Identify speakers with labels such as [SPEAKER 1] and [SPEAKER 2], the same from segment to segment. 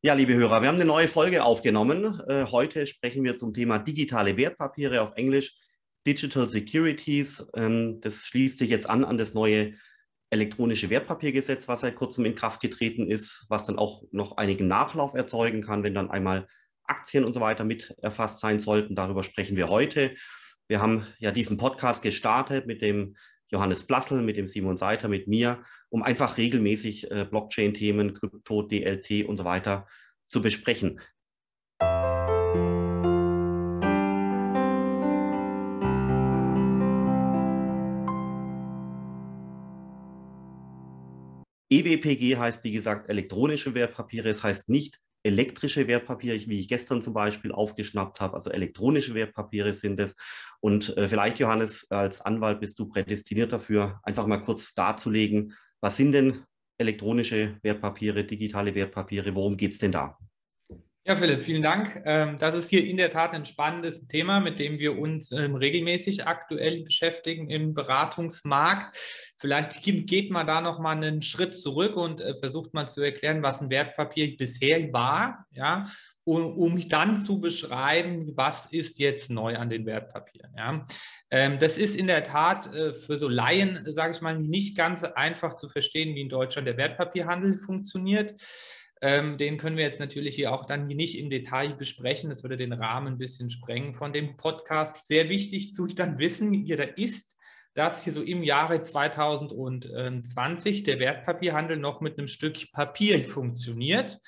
[SPEAKER 1] Ja, liebe Hörer, wir haben eine neue Folge aufgenommen. Äh, heute sprechen wir zum Thema digitale Wertpapiere auf Englisch, Digital Securities. Ähm, das schließt sich jetzt an an das neue elektronische Wertpapiergesetz, was seit kurzem in Kraft getreten ist, was dann auch noch einigen Nachlauf erzeugen kann, wenn dann einmal Aktien und so weiter mit erfasst sein sollten. Darüber sprechen wir heute. Wir haben ja diesen Podcast gestartet mit dem Johannes Blassel, mit dem Simon Seiter, mit mir, um einfach regelmäßig äh, Blockchain-Themen, Krypto, DLT und so weiter zu besprechen. EWPG heißt, wie gesagt, elektronische Wertpapiere. Es heißt nicht elektrische Wertpapiere, wie ich gestern zum Beispiel aufgeschnappt habe. Also elektronische Wertpapiere sind es. Und äh, vielleicht, Johannes, als Anwalt bist du prädestiniert dafür, einfach mal kurz darzulegen, was sind denn elektronische Wertpapiere, digitale Wertpapiere, worum geht es denn da?
[SPEAKER 2] Ja, Philipp, vielen Dank. Ähm, das ist hier in der Tat ein spannendes Thema, mit dem wir uns ähm, regelmäßig aktuell beschäftigen im Beratungsmarkt. Vielleicht geht man da noch mal einen Schritt zurück und äh, versucht mal zu erklären, was ein Wertpapier bisher war, ja, um, dann zu beschreiben, was ist jetzt neu an den Wertpapieren. Ja. Ähm, das ist in der Tat äh, für so Laien, sage ich mal, nicht ganz einfach zu verstehen, wie in Deutschland der Wertpapierhandel funktioniert. Ähm, den können wir jetzt natürlich hier auch dann nicht im Detail besprechen. Das würde den Rahmen ein bisschen sprengen von dem Podcast. Sehr wichtig zu dann wissen, wie der ist, dass hier so im Jahre 2020 der Wertpapierhandel noch mit einem Stück Papier funktioniert.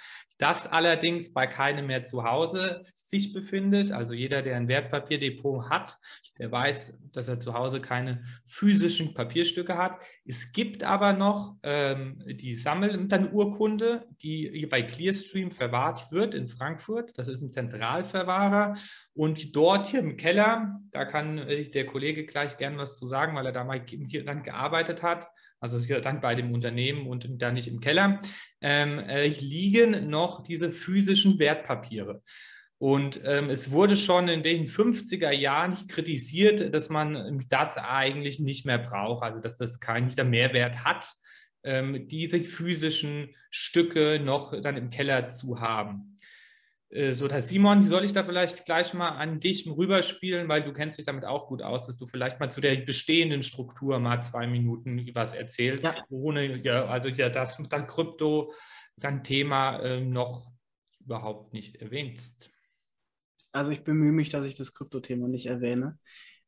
[SPEAKER 2] Das allerdings bei keinem mehr zu Hause sich befindet. Also jeder, der ein Wertpapierdepot hat, der weiß, dass er zu Hause keine physischen Papierstücke hat. Es gibt aber noch ähm, die Sammelurkunde, die bei Clearstream verwahrt wird in Frankfurt. Das ist ein Zentralverwahrer. Und dort hier im Keller, da kann der Kollege gleich gern was zu sagen, weil er da mal dann gearbeitet hat also dann bei dem Unternehmen und dann nicht im Keller, ähm, äh, liegen noch diese physischen Wertpapiere. Und ähm, es wurde schon in den 50er Jahren kritisiert, dass man das eigentlich nicht mehr braucht, also dass das keinen Mehrwert hat, ähm, diese physischen Stücke noch dann im Keller zu haben. Äh, so, Herr Simon, soll ich da vielleicht gleich mal an dich rüberspielen, weil du kennst dich damit auch gut aus, dass du vielleicht mal zu der bestehenden Struktur mal zwei Minuten was erzählst, ja. ohne, ja, also ja, das dann Krypto, dann Thema äh, noch überhaupt nicht erwähnst.
[SPEAKER 3] Also ich bemühe mich, dass ich das Krypto-Thema nicht erwähne.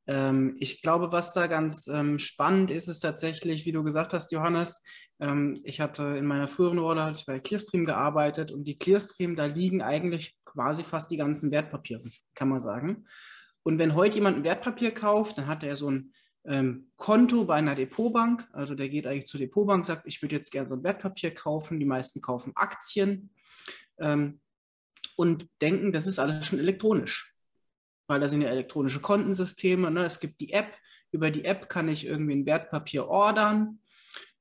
[SPEAKER 3] Ähm, ich glaube, was da ganz ähm, spannend ist, ist tatsächlich, wie du gesagt hast, Johannes, ähm, ich hatte in meiner früheren Rolle hatte bei Clearstream gearbeitet und die Clearstream, da liegen eigentlich quasi fast die ganzen Wertpapiere, kann man sagen. Und wenn heute jemand ein Wertpapier kauft, dann hat er so ein ähm, Konto bei einer Depotbank. Also der geht eigentlich zur Depotbank, sagt, ich würde jetzt gerne so ein Wertpapier kaufen. Die meisten kaufen Aktien ähm, und denken, das ist alles schon elektronisch weil da sind ja elektronische Kontensysteme. Ne? Es gibt die App. Über die App kann ich irgendwie ein Wertpapier ordern.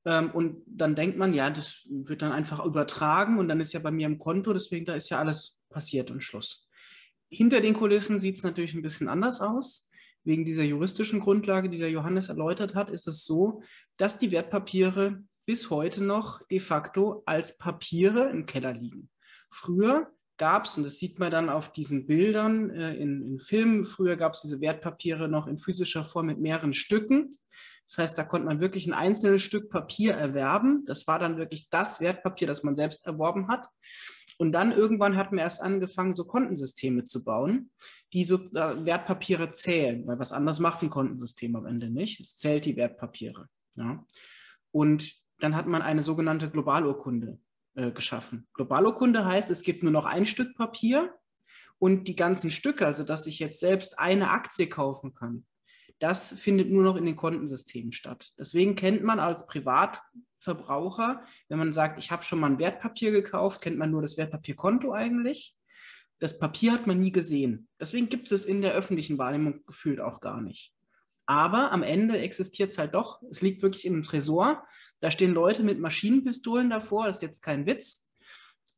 [SPEAKER 3] Ähm, und dann denkt man, ja, das wird dann einfach übertragen und dann ist ja bei mir im Konto, deswegen da ist ja alles passiert und Schluss. Hinter den Kulissen sieht es natürlich ein bisschen anders aus. Wegen dieser juristischen Grundlage, die der Johannes erläutert hat, ist es so, dass die Wertpapiere bis heute noch de facto als Papiere im Keller liegen. Früher gab es, und das sieht man dann auf diesen Bildern äh, in, in Filmen, früher gab es diese Wertpapiere noch in physischer Form mit mehreren Stücken. Das heißt, da konnte man wirklich ein einzelnes Stück Papier erwerben. Das war dann wirklich das Wertpapier, das man selbst erworben hat. Und dann irgendwann hat man erst angefangen, so Kontensysteme zu bauen, die so äh, Wertpapiere zählen, weil was anderes macht ein Kontensystem am Ende nicht. Es zählt die Wertpapiere. Ja. Und dann hat man eine sogenannte Globalurkunde äh, geschaffen. Globalurkunde heißt, es gibt nur noch ein Stück Papier und die ganzen Stücke, also dass ich jetzt selbst eine Aktie kaufen kann, das findet nur noch in den Kontensystemen statt. Deswegen kennt man als Privatverbraucher, wenn man sagt, ich habe schon mal ein Wertpapier gekauft, kennt man nur das Wertpapierkonto eigentlich. Das Papier hat man nie gesehen. Deswegen gibt es es in der öffentlichen Wahrnehmung gefühlt auch gar nicht. Aber am Ende existiert es halt doch. Es liegt wirklich im Tresor. Da stehen Leute mit Maschinenpistolen davor. Das ist jetzt kein Witz.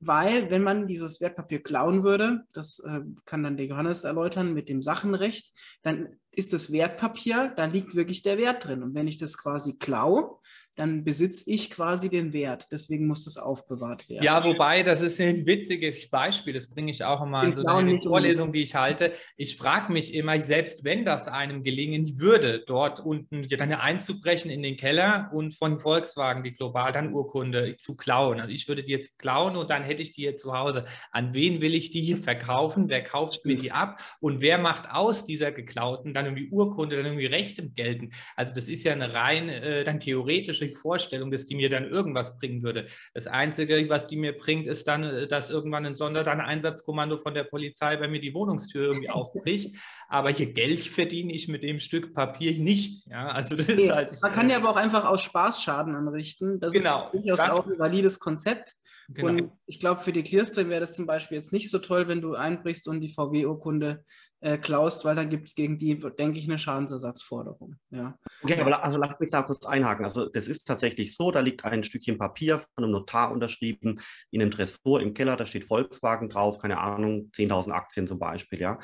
[SPEAKER 3] Weil, wenn man dieses Wertpapier klauen würde, das äh, kann dann der Johannes erläutern mit dem Sachenrecht, dann ist das Wertpapier, da liegt wirklich der Wert drin. Und wenn ich das quasi klaue, dann besitze ich quasi den Wert. Deswegen muss es aufbewahrt werden.
[SPEAKER 2] Ja, wobei, das ist ein witziges Beispiel, das bringe ich auch immer in so einer Vorlesung, die ich halte. Ich frage mich immer, selbst wenn das einem gelingen würde, dort unten dann einzubrechen in den Keller und von Volkswagen die global dann Urkunde zu klauen. Also ich würde die jetzt klauen und dann hätte ich die hier zu Hause. An wen will ich die hier verkaufen? Wer kauft mir die ab? Und wer macht aus dieser geklauten dann irgendwie Urkunde, dann irgendwie Rechte gelten? Also das ist ja eine rein äh, dann theoretische realistische Vorstellung, dass die mir dann irgendwas bringen würde. Das Einzige, was die mir bringt, ist dann, äh, dass irgendwann ein Sondereinsatzkommando von der Polizei bei mir die Wohnungstür irgendwie aufbricht. Aber hier Geld verdiene ich mit dem Stück Papier nicht. Ja, also das
[SPEAKER 3] ist halt, Man kann ja aber auch einfach aus Spaß Schaden anrichten. Das genau, ist durchaus auch ein valides Konzept. Genau. Und ich glaube, für die Clearstream wäre das zum Beispiel jetzt nicht so toll, wenn du einbrichst und die VW-Urkunde äh, klaust, weil dann gibt es gegen die, denke ich, eine Schadensersatzforderung. Ja.
[SPEAKER 1] Okay, aber also lass mich da kurz einhaken. Also das ist tatsächlich so, da liegt ein Stückchen Papier von einem Notar unterschrieben in einem Tresor im Keller, da steht Volkswagen drauf, keine Ahnung, 10.000 Aktien zum Beispiel, ja.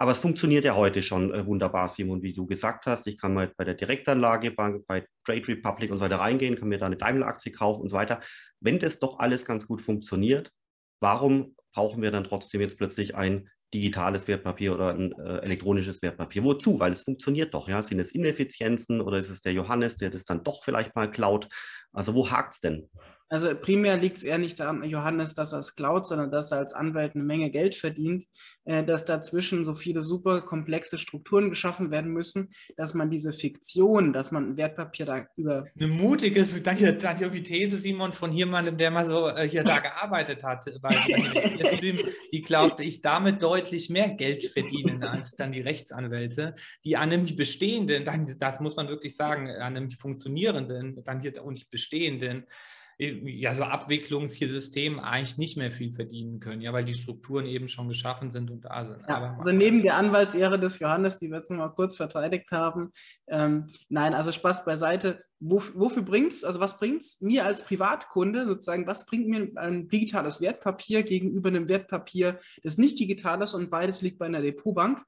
[SPEAKER 1] Aber es funktioniert ja heute schon äh, wunderbar, Simon, wie du gesagt hast. Ich kann mal bei der Direktanlage, bei, bei Trade Republic und so weiter reingehen, kann mir da eine Daimler-Aktie kaufen und so weiter. Wenn das doch alles ganz gut funktioniert, warum brauchen wir dann trotzdem jetzt plötzlich ein digitales Wertpapier oder ein äh, elektronisches Wertpapier. Wozu? Weil es funktioniert doch. Ja? Sind es Ineffizienzen oder ist es der Johannes, der das dann doch vielleicht mal klaut? Also wo hakt es denn?
[SPEAKER 3] Also primär liegt es eher nicht daran, Johannes, dass er es klaut, sondern dass er als Anwalt eine Menge Geld verdient, äh, dass dazwischen so viele super komplexe Strukturen geschaffen werden müssen, dass man diese Fiktion, dass man ein Wertpapier da über...
[SPEAKER 2] Eine mutige, danke, danke irgendwie These, Simon, von jemandem, der mal so äh, hier da gearbeitet hat, bei, die glaubt, ich damit deutlich mehr Geld verdiene als dann die Rechtsanwälte, die an einem bestehenden, das muss man wirklich sagen, an einem funktionierenden, dann hier und nicht bestehenden ja, so Abwicklungssystem eigentlich nicht mehr viel verdienen können, ja, weil die Strukturen eben schon geschaffen sind und da sind.
[SPEAKER 3] Ja, also neben der Anwaltsehre des Johannes, die wir jetzt noch mal kurz verteidigt haben, ähm, nein, also Spaß beiseite. Wof wofür bringt es, also was bringt es mir als Privatkunde sozusagen, was bringt mir ein digitales Wertpapier gegenüber einem Wertpapier, das nicht digital ist und beides liegt bei einer Depotbank?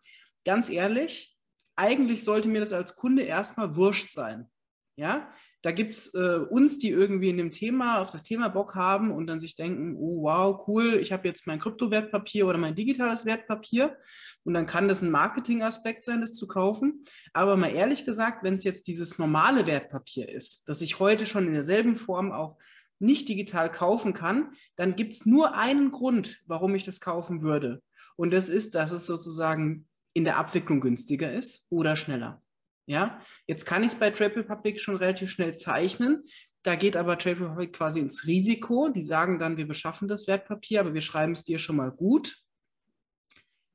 [SPEAKER 3] Ganz ehrlich, eigentlich sollte mir das als Kunde erstmal wurscht sein. Ja, da gibt es äh, uns, die irgendwie in dem Thema, auf das Thema Bock haben und dann sich denken, oh wow, cool, ich habe jetzt mein Kryptowertpapier oder mein digitales Wertpapier und dann kann das ein Marketingaspekt sein, das zu kaufen. Aber mal ehrlich gesagt, wenn es jetzt dieses normale Wertpapier ist, das ich heute schon in derselben Form auch nicht digital kaufen kann, dann gibt es nur einen Grund, warum ich das kaufen würde. Und das ist, dass es sozusagen in der Abwicklung günstiger ist oder schneller. Ja, jetzt kann ich es bei Trade Republic schon relativ schnell zeichnen. Da geht aber Trade Republic quasi ins Risiko. Die sagen dann, wir beschaffen das Wertpapier, aber wir schreiben es dir schon mal gut.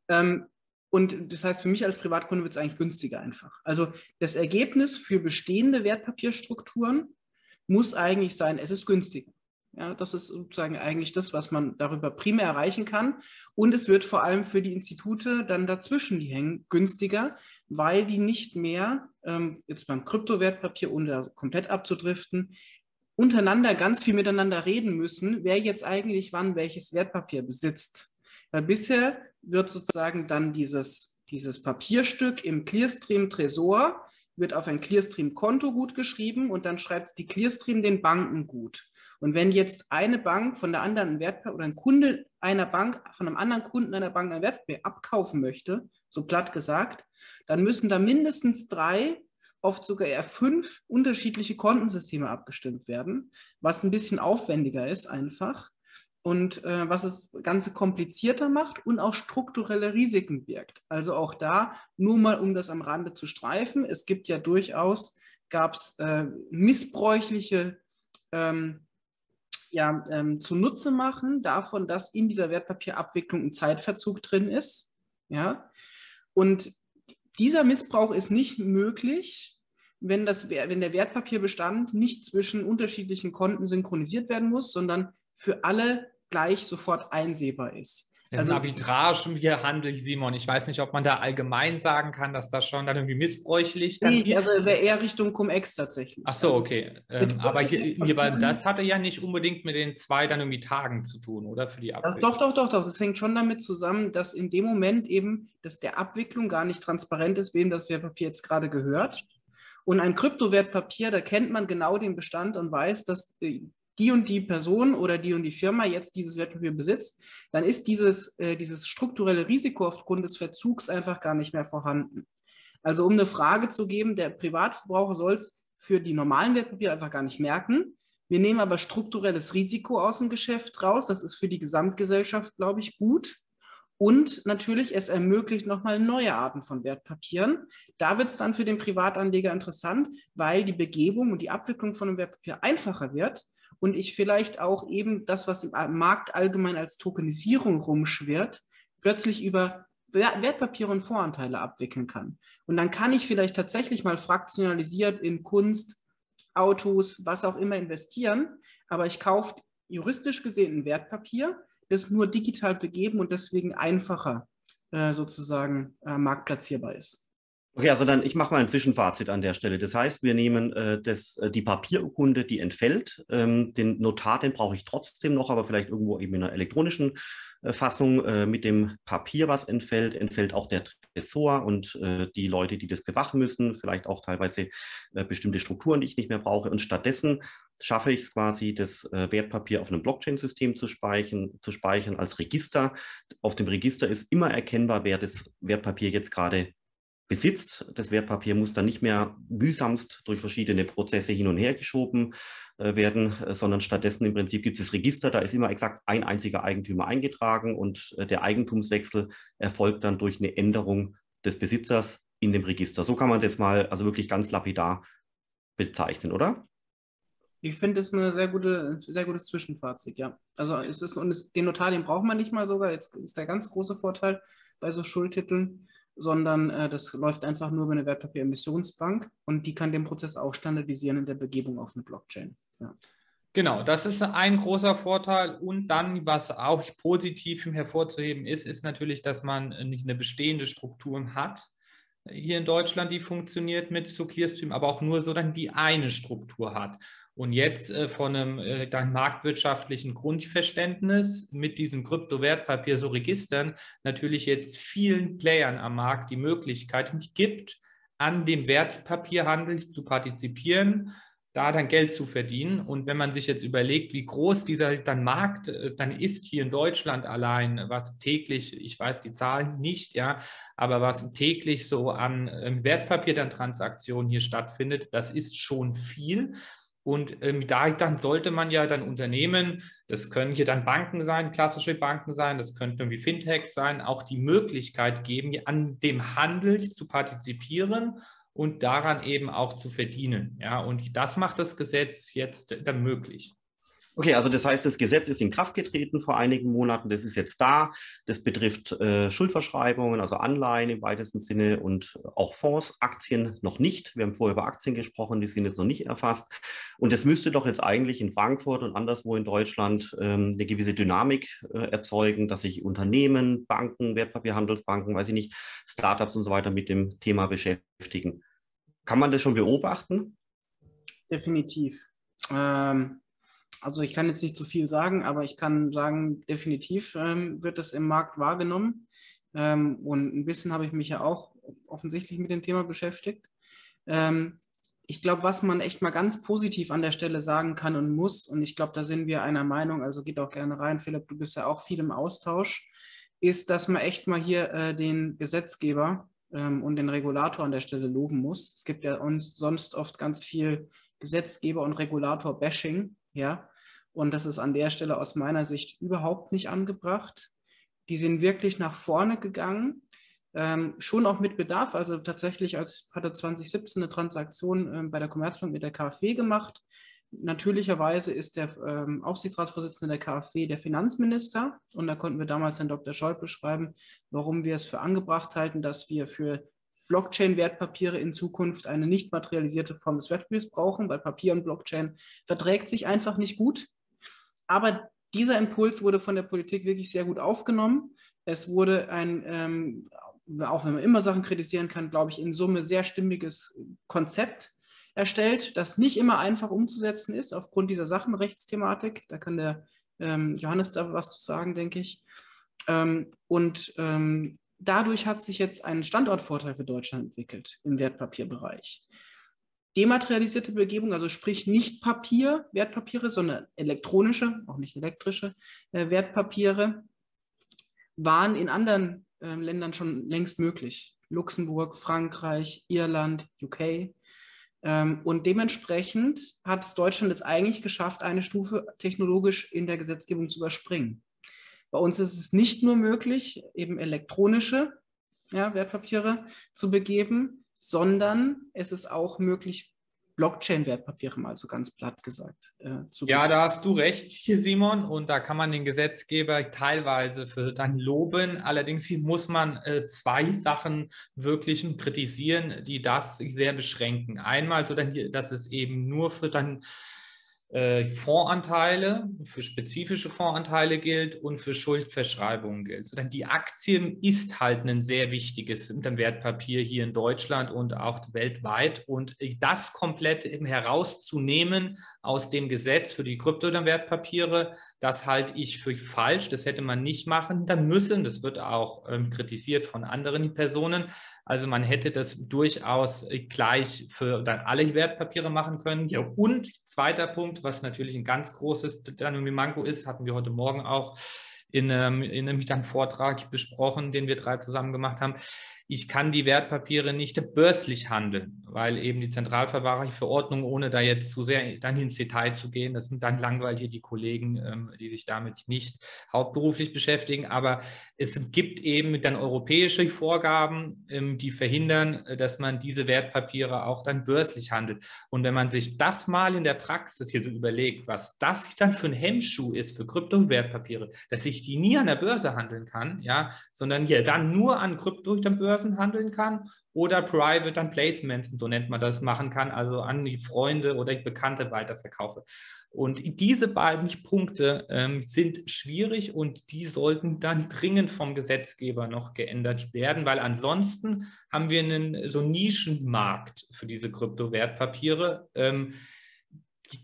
[SPEAKER 3] Ähm, und das heißt, für mich als Privatkunde wird es eigentlich günstiger einfach. Also das Ergebnis für bestehende Wertpapierstrukturen muss eigentlich sein, es ist günstiger. Ja, das ist sozusagen eigentlich das, was man darüber primär erreichen kann. Und es wird vor allem für die Institute dann dazwischen, die hängen, günstiger, weil die nicht mehr, ähm, jetzt beim Kryptowertpapier, ohne da komplett abzudriften, untereinander ganz viel miteinander reden müssen, wer jetzt eigentlich wann welches Wertpapier besitzt. Weil bisher wird sozusagen dann dieses, dieses Papierstück im Clearstream Tresor wird auf ein Clearstream-Konto gut geschrieben und dann schreibt die Clearstream den Banken gut. Und wenn jetzt eine Bank von der anderen Wertpapier oder ein Kunde einer Bank von einem anderen Kunden einer Bank ein Wertpapier abkaufen möchte, so platt gesagt, dann müssen da mindestens drei, oft sogar eher fünf unterschiedliche Kontensysteme abgestimmt werden, was ein bisschen aufwendiger ist einfach und äh, was das Ganze komplizierter macht und auch strukturelle Risiken birgt. Also auch da, nur mal um das am Rande zu streifen, es gibt ja durchaus, gab es äh, missbräuchliche ähm, ja, ähm, zunutze machen davon, dass in dieser Wertpapierabwicklung ein Zeitverzug drin ist. Ja? Und dieser Missbrauch ist nicht möglich, wenn, das, wenn der Wertpapierbestand nicht zwischen unterschiedlichen Konten synchronisiert werden muss, sondern für alle gleich sofort einsehbar ist.
[SPEAKER 2] Das also ist Arbitragehandel, Simon. Ich weiß nicht, ob man da allgemein sagen kann, dass das schon dann irgendwie missbräuchlich dann
[SPEAKER 3] nee, ist. Also wäre eher Richtung Cum-Ex tatsächlich.
[SPEAKER 2] Ach so, okay. Ähm, aber hier, hier, das hatte ja nicht unbedingt mit den zwei dann irgendwie Tagen zu tun, oder? Für die
[SPEAKER 3] Abwicklung. Doch, doch, doch, doch. Das hängt schon damit zusammen, dass in dem Moment eben, dass der Abwicklung gar nicht transparent ist, wem das Wertpapier jetzt gerade gehört. Und ein Kryptowertpapier, da kennt man genau den Bestand und weiß, dass äh, die und die Person oder die und die Firma jetzt dieses Wertpapier besitzt, dann ist dieses, äh, dieses strukturelle Risiko aufgrund des Verzugs einfach gar nicht mehr vorhanden. Also um eine Frage zu geben, der Privatverbraucher soll es für die normalen Wertpapiere einfach gar nicht merken. Wir nehmen aber strukturelles Risiko aus dem Geschäft raus. Das ist für die Gesamtgesellschaft, glaube ich, gut. Und natürlich, es ermöglicht nochmal neue Arten von Wertpapieren. Da wird es dann für den Privatanleger interessant, weil die Begebung und die Abwicklung von einem Wertpapier einfacher wird und ich vielleicht auch eben das, was im Markt allgemein als Tokenisierung rumschwirrt, plötzlich über Wertpapiere und Voranteile abwickeln kann. Und dann kann ich vielleicht tatsächlich mal fraktionalisiert in Kunst, Autos, was auch immer investieren, aber ich kaufe juristisch gesehen ein Wertpapier, das nur digital begeben und deswegen einfacher äh, sozusagen äh, marktplatzierbar ist.
[SPEAKER 1] Okay, also dann, ich mache mal ein Zwischenfazit an der Stelle. Das heißt, wir nehmen äh, das, äh, die Papierurkunde, die entfällt. Ähm, den Notar, den brauche ich trotzdem noch, aber vielleicht irgendwo eben in einer elektronischen äh, Fassung. Äh, mit dem Papier, was entfällt, entfällt auch der Tresor und äh, die Leute, die das bewachen müssen, vielleicht auch teilweise äh, bestimmte Strukturen, die ich nicht mehr brauche. Und stattdessen schaffe ich es quasi, das Wertpapier auf einem Blockchain-System zu speichern, zu speichern als Register. Auf dem Register ist immer erkennbar, wer das Wertpapier jetzt gerade besitzt. Das Wertpapier muss dann nicht mehr mühsamst durch verschiedene Prozesse hin und her geschoben äh, werden, äh, sondern stattdessen im Prinzip gibt es das Register, da ist immer exakt ein einziger Eigentümer eingetragen und äh, der Eigentumswechsel erfolgt dann durch eine Änderung des Besitzers in dem Register. So kann man es jetzt mal also wirklich ganz lapidar bezeichnen, oder?
[SPEAKER 3] Ich finde es ein sehr, gute, sehr gutes Zwischenfazit, ja. Also es ist, und es, den Notar, den braucht man nicht mal sogar. Jetzt ist der ganz große Vorteil bei so Schuldtiteln sondern äh, das läuft einfach nur über eine Wertpapieremissionsbank und die kann den Prozess auch standardisieren in der Begebung auf eine Blockchain. Ja.
[SPEAKER 2] Genau, das ist ein großer Vorteil. Und dann, was auch positiv hervorzuheben ist, ist natürlich, dass man nicht eine bestehende Struktur hat hier in Deutschland, die funktioniert mit so Clearstream, aber auch nur so dann die eine Struktur hat. Und jetzt äh, von einem äh, dann marktwirtschaftlichen Grundverständnis mit diesem Kryptowertpapier so Registern natürlich jetzt vielen Playern am Markt die Möglichkeit gibt, an dem Wertpapierhandel zu partizipieren, da dann Geld zu verdienen. Und wenn man sich jetzt überlegt, wie groß dieser dann Markt äh, dann ist hier in Deutschland allein, was täglich, ich weiß die Zahlen nicht, ja, aber was täglich so an ähm, Wertpapier dann Transaktionen hier stattfindet, das ist schon viel. Und ähm, da dann sollte man ja dann Unternehmen, das können hier dann Banken sein, klassische Banken sein, das könnten irgendwie Fintechs sein, auch die Möglichkeit geben, an dem Handel zu partizipieren und daran eben auch zu verdienen. Ja, und das macht das Gesetz jetzt dann möglich.
[SPEAKER 1] Okay, also das heißt, das Gesetz ist in Kraft getreten vor einigen Monaten. Das ist jetzt da. Das betrifft äh, Schuldverschreibungen, also Anleihen im weitesten Sinne und auch Fonds, Aktien noch nicht. Wir haben vorher über Aktien gesprochen, die sind jetzt noch nicht erfasst. Und das müsste doch jetzt eigentlich in Frankfurt und anderswo in Deutschland ähm, eine gewisse Dynamik äh, erzeugen, dass sich Unternehmen, Banken, Wertpapierhandelsbanken, weiß ich nicht, Startups und so weiter mit dem Thema beschäftigen. Kann man das schon beobachten?
[SPEAKER 3] Definitiv. Ähm also ich kann jetzt nicht zu viel sagen, aber ich kann sagen, definitiv ähm, wird das im Markt wahrgenommen. Ähm, und ein bisschen habe ich mich ja auch offensichtlich mit dem Thema beschäftigt. Ähm, ich glaube, was man echt mal ganz positiv an der Stelle sagen kann und muss, und ich glaube, da sind wir einer Meinung, also geht auch gerne rein, Philipp, du bist ja auch viel im Austausch, ist, dass man echt mal hier äh, den Gesetzgeber ähm, und den Regulator an der Stelle loben muss. Es gibt ja uns sonst oft ganz viel Gesetzgeber- und Regulator-Bashing ja. Und das ist an der Stelle aus meiner Sicht überhaupt nicht angebracht. Die sind wirklich nach vorne gegangen, ähm, schon auch mit Bedarf. Also tatsächlich als hatte 2017 eine Transaktion ähm, bei der Commerzbank mit der KfW gemacht. Natürlicherweise ist der ähm, Aufsichtsratsvorsitzende der KfW der Finanzminister. Und da konnten wir damals Herrn Dr. Scholz beschreiben, warum wir es für angebracht halten, dass wir für Blockchain-Wertpapiere in Zukunft eine nicht materialisierte Form des Wertpapiers brauchen, weil Papier und Blockchain verträgt sich einfach nicht gut. Aber dieser Impuls wurde von der Politik wirklich sehr gut aufgenommen. Es wurde ein, ähm, auch wenn man immer Sachen kritisieren kann, glaube ich, in Summe sehr stimmiges Konzept erstellt, das nicht immer einfach umzusetzen ist aufgrund dieser Sachenrechtsthematik. Da kann der ähm, Johannes da was zu sagen, denke ich. Ähm, und ähm, dadurch hat sich jetzt ein Standortvorteil für Deutschland entwickelt im Wertpapierbereich. dematerialisierte Begebung, also sprich nicht Papier, Wertpapiere, sondern elektronische, auch nicht elektrische äh, Wertpapiere, waren in anderen äh, Ländern schon längst möglich. Luxemburg, Frankreich, Irland, UK. Ähm, und dementsprechend hat es Deutschland jetzt eigentlich geschafft, eine Stufe technologisch in der Gesetzgebung zu überspringen. Bei uns ist es nicht nur möglich, eben elektronische ja, Wertpapiere zu begeben, sondern es ist auch möglich, Blockchain-Wertpapiere mal so ganz platt gesagt.
[SPEAKER 2] Äh, ja, da hast du recht hier, Simon. Und da kann man den Gesetzgeber teilweise für dann loben. Allerdings muss man äh, zwei Sachen wirklich kritisieren, die das sehr beschränken. Einmal so dann hier, dass es eben nur für dann Fondsanteile, für spezifische Fondsanteile gilt und für Schuldverschreibungen gilt. Sondern die Aktien ist halt ein sehr wichtiges Wertpapier hier in Deutschland und auch weltweit. Und das komplett herauszunehmen aus dem Gesetz für die Kryptowertpapiere, das halte ich für falsch. Das hätte man nicht machen dann müssen. Das wird auch ähm, kritisiert von anderen Personen. Also man hätte das durchaus gleich für dann alle Wertpapiere machen können. Ja, und zweiter Punkt, was natürlich ein ganz großes Manko ist, hatten wir heute Morgen auch in, ähm, in einem Vortrag besprochen, den wir drei zusammen gemacht haben ich kann die Wertpapiere nicht börslich handeln, weil eben die Zentralverwahrungsverordnung, ohne da jetzt zu sehr dann ins Detail zu gehen, das sind dann langweilig die Kollegen, ähm, die sich damit nicht hauptberuflich beschäftigen, aber es gibt eben dann europäische Vorgaben, ähm, die verhindern, äh, dass man diese Wertpapiere auch dann börslich handelt. Und wenn man sich das mal in der Praxis hier so überlegt, was das dann für ein Hemmschuh ist für Kryptowertpapiere, dass ich die nie an der Börse handeln kann, ja, sondern ja dann nur an Krypto Börse Börsen handeln kann oder Private and Placements, so nennt man das, machen kann, also an die Freunde oder die Bekannte weiterverkaufe. Und diese beiden Punkte ähm, sind schwierig und die sollten dann dringend vom Gesetzgeber noch geändert werden, weil ansonsten haben wir einen so Nischenmarkt für diese Kryptowertpapiere. Ähm,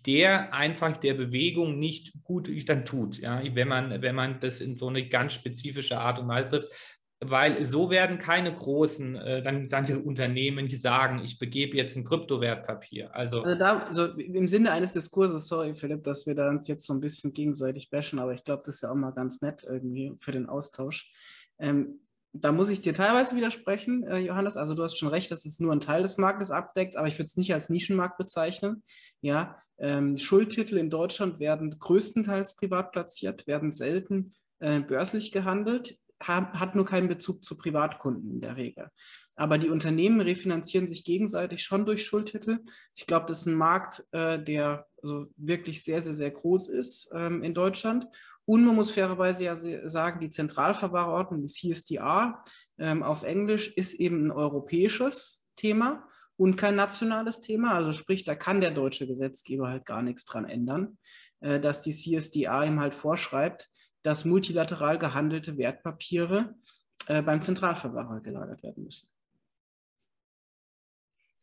[SPEAKER 2] der einfach der Bewegung nicht gut dann tut, ja, wenn man, wenn man das in so eine ganz spezifische Art und Weise trifft weil so werden keine großen äh, dann, dann die Unternehmen, die sagen, ich begebe jetzt ein Kryptowertpapier. Also,
[SPEAKER 3] also, da, also im Sinne eines Diskurses, sorry Philipp, dass wir da uns jetzt so ein bisschen gegenseitig bashen, aber ich glaube, das ist ja auch mal ganz nett irgendwie für den Austausch. Ähm, da muss ich dir teilweise widersprechen, äh, Johannes. Also du hast schon recht, dass es nur einen Teil des Marktes abdeckt, aber ich würde es nicht als Nischenmarkt bezeichnen. Ja, ähm, Schuldtitel in Deutschland werden größtenteils privat platziert, werden selten äh, börslich gehandelt hat nur keinen Bezug zu Privatkunden in der Regel. Aber die Unternehmen refinanzieren sich gegenseitig schon durch Schuldtitel. Ich glaube, das ist ein Markt, äh, der also wirklich sehr, sehr, sehr groß ist ähm, in Deutschland. Und man muss fairerweise ja sagen, die Zentralverwahrordnung, die CSDR ähm, auf Englisch, ist eben ein europäisches Thema und kein nationales Thema. Also sprich, da kann der deutsche Gesetzgeber halt gar nichts dran ändern, äh, dass die CSDR ihm halt vorschreibt, dass multilateral gehandelte Wertpapiere äh, beim Zentralverwahrer gelagert werden müssen.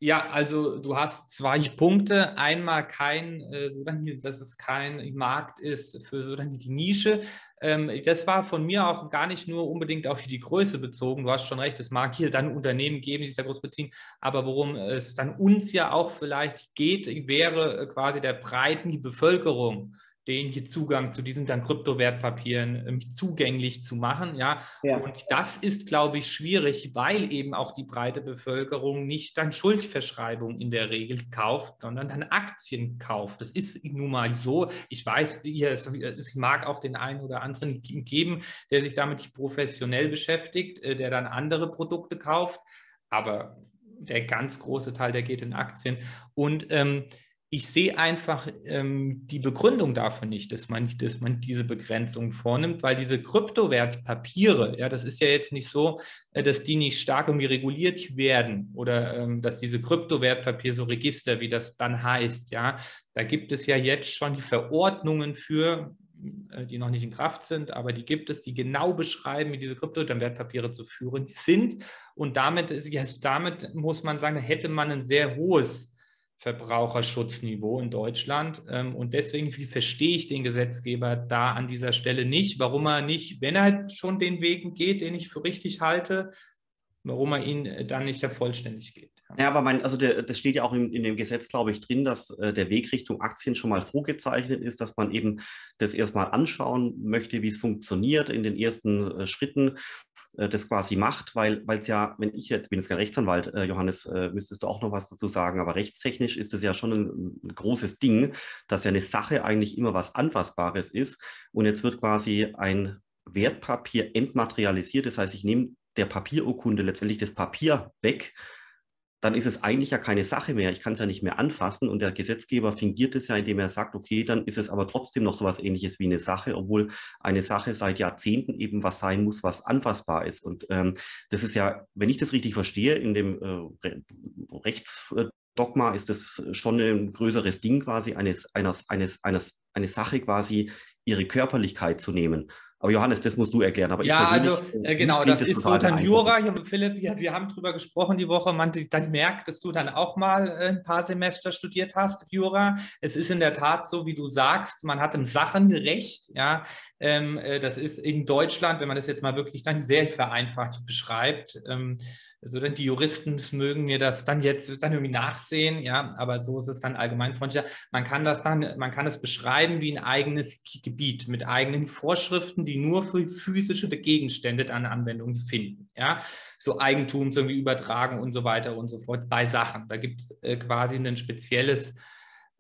[SPEAKER 2] Ja, also du hast zwei Punkte. Einmal kein, äh, dass es kein Markt ist für so dann die Nische. Ähm, das war von mir auch gar nicht nur unbedingt auf die Größe bezogen. Du hast schon recht, es mag hier dann Unternehmen geben, die sich da groß beziehen. Aber worum es dann uns ja auch vielleicht geht, wäre quasi der breiten Bevölkerung den Zugang zu diesen dann Kryptowertpapieren ähm, zugänglich zu machen. Ja? ja? Und das ist, glaube ich, schwierig, weil eben auch die breite Bevölkerung nicht dann Schuldverschreibung in der Regel kauft, sondern dann Aktien kauft. Das ist nun mal so. Ich weiß, es mag auch den einen oder anderen geben, der sich damit professionell beschäftigt, äh, der dann andere Produkte kauft. Aber der ganz große Teil, der geht in Aktien. Und ähm, ich sehe einfach ähm, die Begründung dafür nicht, dass man, dass man diese Begrenzung vornimmt, weil diese Kryptowertpapiere, ja, das ist ja jetzt nicht so, äh, dass die nicht stark irgendwie reguliert werden oder ähm, dass diese Kryptowertpapiere so Register, wie das dann heißt, ja, da gibt es ja jetzt schon die Verordnungen für, äh, die noch nicht in Kraft sind, aber die gibt es, die genau beschreiben, wie diese Kryptowertpapiere zu führen sind. Und damit, ja, damit muss man sagen, da hätte man ein sehr hohes Verbraucherschutzniveau in Deutschland. Ähm, und deswegen verstehe ich den Gesetzgeber da an dieser Stelle nicht, warum er nicht, wenn er halt schon den Weg geht, den ich für richtig halte, warum er ihn dann nicht vollständig geht.
[SPEAKER 1] Ja, aber mein, also der, das steht ja auch in, in dem Gesetz, glaube ich, drin, dass äh, der Weg Richtung Aktien schon mal vorgezeichnet ist, dass man eben das erstmal anschauen möchte, wie es funktioniert in den ersten äh, Schritten äh, das quasi macht, weil es ja, wenn ich jetzt, bin jetzt kein Rechtsanwalt, äh, Johannes, äh, müsstest du auch noch was dazu sagen, aber rechtstechnisch ist es ja schon ein, ein, großes Ding, dass ja eine Sache eigentlich immer was Anfassbares ist und jetzt wird quasi ein Wertpapier entmaterialisiert, das heißt, ich nehme der Papierurkunde letztendlich das Papier weg dann ist es eigentlich ja keine Sache mehr. Ich kann es ja nicht mehr anfassen und der Gesetzgeber fingiert es ja, indem er sagt, okay, dann ist es aber trotzdem noch so etwas ähnliches wie eine Sache, obwohl eine Sache seit Jahrzehnten eben was sein muss, was anfassbar ist. Und ähm, das ist ja, wenn ich das richtig verstehe, in dem äh, Rechtsdogma ist das schon ein größeres Ding quasi, eines, eines, eines, eines, eine Sache quasi ihre Körperlichkeit zu nehmen. Aber Johannes, das musst du erklären. Aber
[SPEAKER 2] ja, also äh, genau, das ist so dann Jura. Hier, Philipp, wir, wir haben drüber gesprochen die Woche. Man dann merkt, dass du dann auch mal äh, ein paar Semester studiert hast, Jura. Es ist in der Tat so, wie du sagst, man hat im Sachenrecht, ja, ähm, äh, das ist in Deutschland, wenn man das jetzt mal wirklich dann sehr vereinfacht beschreibt, ähm, also dann die Juristen mögen mir das dann jetzt dann irgendwie nachsehen, ja, aber so ist es dann allgemeinfreundlicher. Man kann das dann, man kann es beschreiben wie ein eigenes Gebiet mit eigenen Vorschriften, die nur für physische Gegenstände dann Anwendung finden, ja, so Eigentums irgendwie übertragen und so weiter und so fort bei Sachen. Da gibt es äh, quasi ein spezielles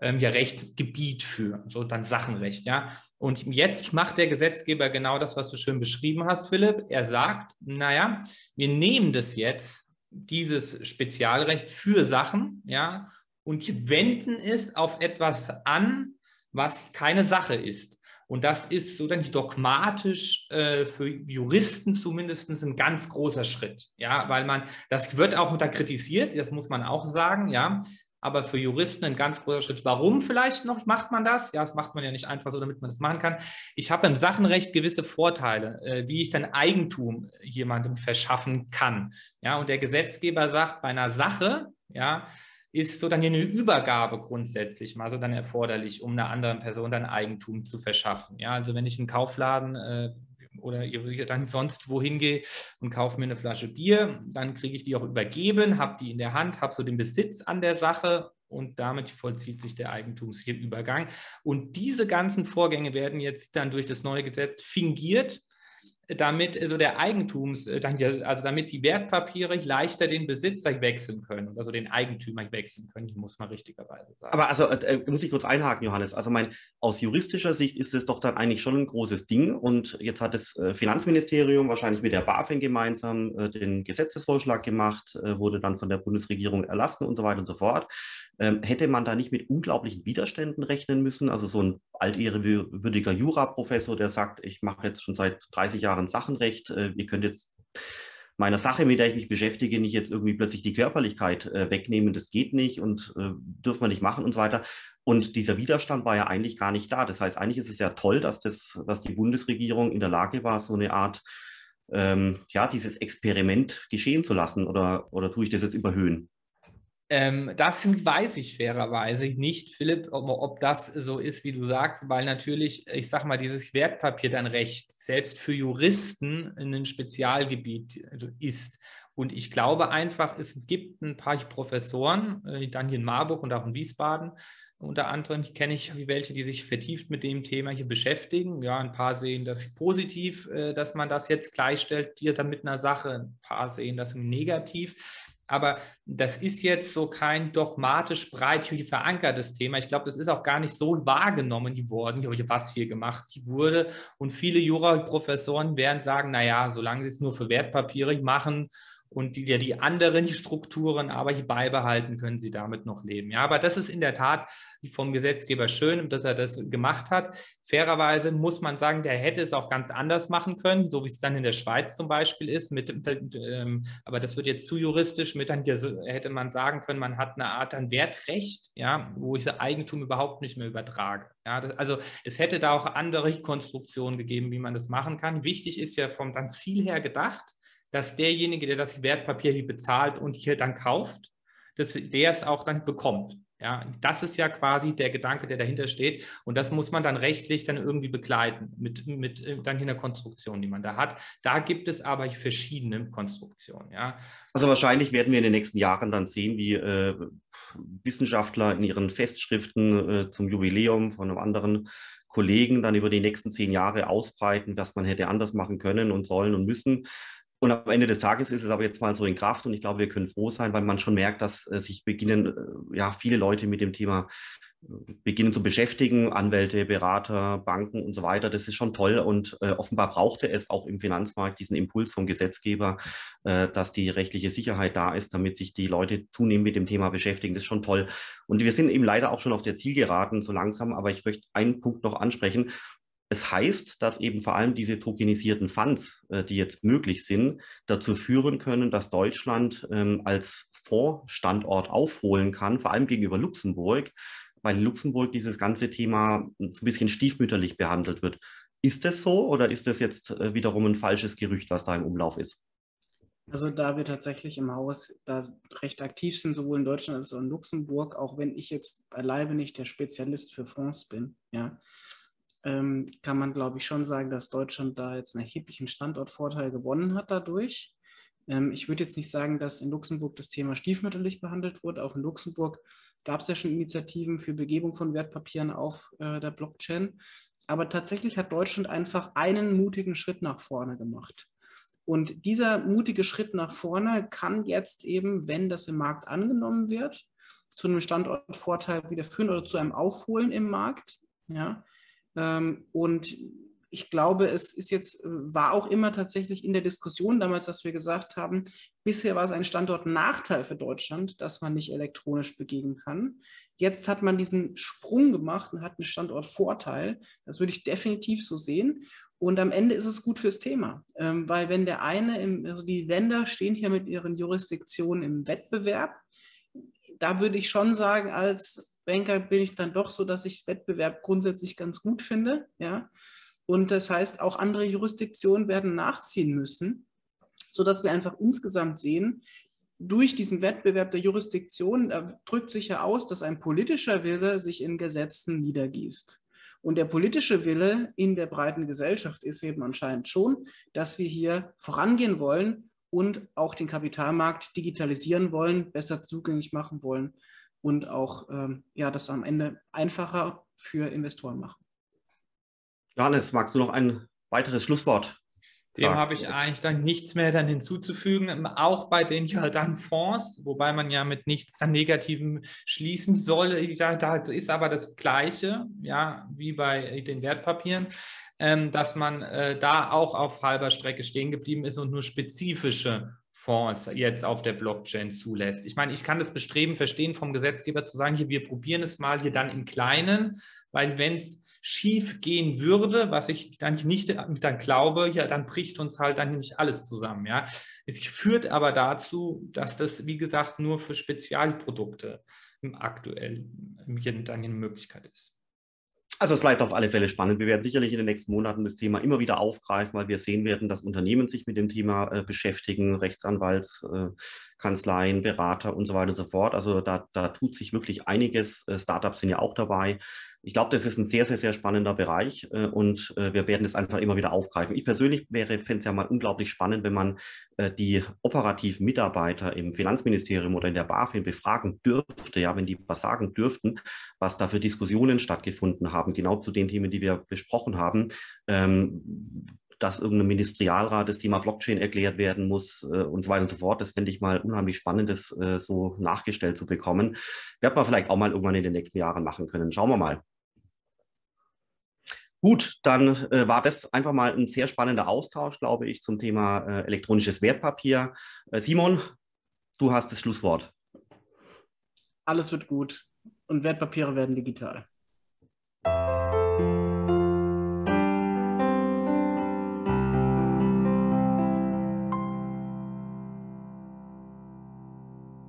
[SPEAKER 2] ähm, ja, Rechtsgebiet für, so dann Sachenrecht, ja. Und jetzt macht der Gesetzgeber genau das, was du schön beschrieben hast, Philipp. Er sagt, naja, wir nehmen das jetzt, dieses Spezialrecht für Sachen, ja, und wenden es auf etwas an, was keine Sache ist. Und das ist so dann dogmatisch äh, für Juristen zumindest ein ganz großer Schritt. Ja, weil man, das wird auch unter kritisiert, das muss man auch sagen, ja aber für Juristen ein ganz großer Schritt. Warum vielleicht noch macht man das? Ja, das macht man ja nicht einfach so, damit man das machen kann. Ich habe im Sachenrecht gewisse Vorteile, äh, wie ich dann Eigentum jemandem verschaffen kann. Ja, und der Gesetzgeber sagt, bei einer Sache, ja, ist so dann hier eine Übergabe grundsätzlich mal so dann erforderlich, um einer anderen Person dann Eigentum zu verschaffen. Ja, also wenn ich einen Kaufladen äh, oder ihr dann sonst wohin gehe und kaufe mir eine Flasche Bier, dann kriege ich die auch übergeben, habe die in der Hand, habe so den Besitz an der Sache und damit vollzieht sich der Eigentumsübergang. Und diese ganzen Vorgänge werden jetzt dann durch das neue Gesetz fingiert damit so also der Eigentums, äh, also damit die Wertpapiere leichter den Besitzer wechseln können, also den Eigentümer wechseln können, muss man richtigerweise sagen.
[SPEAKER 1] Aber also äh, äh, muss ich kurz einhaken, Johannes. Also mein, aus juristischer Sicht ist es doch dann eigentlich schon ein großes Ding und jetzt hat das Finanzministerium wahrscheinlich mit der BaFin gemeinsam äh, den Gesetzesvorschlag gemacht, äh, wurde dann von der Bundesregierung erlassen und so weiter und so fort. Ähm, hätte man da nicht mit unglaublichen Widerständen rechnen müssen? Also so ein altehrwürdiger Juraprofessor, der sagt, ich mache jetzt schon seit 30 Jahren Sachenrecht, äh, ihr könnt jetzt meiner Sache, mit der ich mich beschäftige, nicht jetzt irgendwie plötzlich die Körperlichkeit äh, wegnehmen, das geht nicht und äh, dürfen wir nicht machen und so weiter. Und dieser Widerstand war ja eigentlich gar nicht da. Das heißt, eigentlich ist es ja toll, dass, das, dass die Bundesregierung in der Lage war, so eine Art, ähm, ja, dieses Experiment geschehen zu lassen. Oder, oder tue ich das jetzt überhöhen?
[SPEAKER 2] Ähm, das weiß ich fairerweise nicht, Philipp, ob, ob, das so ist, wie du sagst, weil natürlich, ich sag mal, dieses Wertpapier dann Recht selbst für Juristen in ein Spezialgebiet also ist. Und ich glaube einfach, es gibt ein paar Professoren, äh, dann hier in Marburg und auch in Wiesbaden, unter anderem kenne ich welche, die sich vertieft mit dem Thema hier beschäftigen. Ja, ein paar sehen das positiv, äh, dass man das jetzt gleichstellt, hier dann mit einer Sache. Ein paar sehen das negativ aber das ist jetzt so kein dogmatisch breit verankertes Thema. Ich glaube, das ist auch gar nicht so wahrgenommen worden, was hier gemacht wurde. Und viele Juraprofessoren werden sagen, naja, solange sie es nur für Wertpapiere machen und die, die anderen Strukturen aber beibehalten, können sie damit noch leben. Ja, aber das ist in der Tat vom Gesetzgeber schön, dass er das gemacht hat. Fairerweise muss man sagen, der hätte es auch ganz anders machen können, so wie es dann in der Schweiz zum Beispiel ist. Mit, ähm, aber das wird jetzt zu juristisch. Mit dann hätte man sagen können, man hat eine Art an Wertrecht, ja, wo ich das Eigentum überhaupt nicht mehr übertrage. Ja, das, also es hätte da auch andere Konstruktionen gegeben, wie man das machen kann. Wichtig ist ja vom dann Ziel her gedacht dass derjenige, der das Wertpapier hier bezahlt und hier dann kauft, dass der es auch dann bekommt. Ja, das ist ja quasi der Gedanke, der dahinter steht. Und das muss man dann rechtlich dann irgendwie begleiten mit, mit äh, dann in der Konstruktion, die man da hat. Da gibt es aber verschiedene Konstruktionen. Ja.
[SPEAKER 1] Also wahrscheinlich werden wir in den nächsten Jahren dann sehen, wie äh, Wissenschaftler in ihren Festschriften äh, zum Jubiläum von einem anderen Kollegen dann über die nächsten zehn Jahre ausbreiten, was man hätte anders machen können und sollen und müssen. Und am Ende des Tages ist es aber jetzt mal so in Kraft und ich glaube, wir können froh sein, weil man schon merkt, dass äh, sich beginnen, äh, ja, viele Leute mit dem Thema äh, beginnen zu beschäftigen, Anwälte, Berater, Banken und so weiter. Das ist schon toll und äh, offenbar brauchte es auch im Finanzmarkt diesen Impuls vom Gesetzgeber, äh, dass die rechtliche Sicherheit da ist, damit sich die Leute zunehmend mit dem Thema beschäftigen. Das ist schon toll. Und wir sind eben leider auch schon auf der Zielgeraden so langsam, aber ich möchte einen Punkt noch ansprechen. Es heißt, dass eben vor allem diese tokenisierten Funds, äh, die jetzt möglich sind, dazu führen können, dass Deutschland ähm, als Fondsstandort aufholen kann, vor allem gegenüber Luxemburg, weil in Luxemburg dieses ganze Thema ein bisschen stiefmütterlich behandelt wird. Ist das so oder ist das jetzt äh, wiederum ein falsches Gerücht, was da im Umlauf ist?
[SPEAKER 3] Also da wir tatsächlich im Haus da recht aktiv sind, sowohl in Deutschland als auch in Luxemburg, auch wenn ich jetzt beileibe nicht der Spezialist für Fonds bin, ja, ähm, kann man, glaube ich, schon sagen, dass Deutschland da jetzt einen erheblichen Standortvorteil gewonnen hat dadurch. Ähm, ich würde jetzt nicht sagen, dass in Luxemburg das Thema stiefmütterlich behandelt wurde. Auch in Luxemburg gab es ja schon Initiativen für Begebung von Wertpapieren auf äh, der Blockchain. Aber tatsächlich hat Deutschland einfach einen mutigen Schritt nach vorne gemacht. Und dieser mutige Schritt nach vorne kann jetzt eben, wenn das im Markt angenommen wird, zu einem Standortvorteil wieder führen oder zu einem Aufholen im Markt. Ja, und ich glaube, es ist jetzt, war auch immer tatsächlich in der Diskussion damals, dass wir gesagt haben, bisher war es ein Standortnachteil für Deutschland, dass man nicht elektronisch begegnen kann. Jetzt hat man diesen Sprung gemacht und hat einen Standortvorteil. Das würde ich definitiv so sehen. Und am Ende ist es gut fürs Thema, ähm, weil wenn der eine, im, also die Länder stehen hier mit ihren Jurisdiktionen im Wettbewerb, da würde ich schon sagen, als Banker bin ich dann doch so, dass ich Wettbewerb grundsätzlich ganz gut finde. Ja? Und das heißt, auch andere Jurisdiktionen werden nachziehen müssen, sodass wir einfach insgesamt sehen, durch diesen Wettbewerb der Jurisdiktion da drückt sich ja aus, dass ein politischer Wille sich in Gesetzen niedergießt. Und der politische Wille in der breiten Gesellschaft ist eben anscheinend schon, dass wir hier vorangehen wollen und auch den Kapitalmarkt digitalisieren wollen, besser zugänglich machen wollen und auch ähm, ja, das am Ende einfacher für Investoren machen.
[SPEAKER 1] Johannes, magst du noch ein weiteres Schlusswort?
[SPEAKER 2] Dem habe ich eigentlich dann nichts mehr dann hinzuzufügen, auch bei den ja dann Fonds, wobei man ja mit nichts dann Negativem schließen soll. Da, da ist aber das Gleiche, ja, wie bei den Wertpapieren, ähm, dass man äh, da auch auf halber Strecke stehen geblieben ist und nur spezifische Fonds jetzt auf der Blockchain zulässt. Ich meine, ich kann das Bestreben verstehen vom Gesetzgeber zu sagen, hier, wir probieren es mal hier dann im Kleinen, weil wenn es schief gehen würde, was ich dann nicht dann glaube, ja, dann bricht uns halt dann nicht alles zusammen. Ja. Es führt aber dazu, dass das, wie gesagt, nur für Spezialprodukte aktuell dann eine Möglichkeit ist.
[SPEAKER 1] Also es bleibt auf alle Fälle spannend. Wir werden sicherlich in den nächsten Monaten das Thema immer wieder aufgreifen, weil wir sehen werden, dass Unternehmen sich mit dem Thema äh, beschäftigen, Rechtsanwaltskanzleien, äh, Berater und so weiter und so fort. Also da, da tut sich wirklich einiges. Äh, Startups sind ja auch dabei. Ich glaube, das ist ein sehr, sehr, sehr spannender Bereich äh, und äh, wir werden es einfach immer wieder aufgreifen. Ich persönlich wäre, fände es ja mal unglaublich spannend, wenn man äh, die operativen Mitarbeiter im Finanzministerium oder in der BaFin befragen dürfte, ja, wenn die was sagen dürften, was da für Diskussionen stattgefunden haben, genau zu den Themen, die wir besprochen haben. Ähm, dass irgendein Ministerialrat das Thema Blockchain erklärt werden muss äh, und so weiter und so fort. Das fände ich mal unheimlich spannend, das äh, so nachgestellt zu bekommen. Wird man vielleicht auch mal irgendwann in den nächsten Jahren machen können. Schauen wir mal. Gut, dann äh, war das einfach mal ein sehr spannender Austausch, glaube ich, zum Thema äh, elektronisches Wertpapier. Äh, Simon, du hast das Schlusswort.
[SPEAKER 3] Alles wird gut und Wertpapiere werden digital.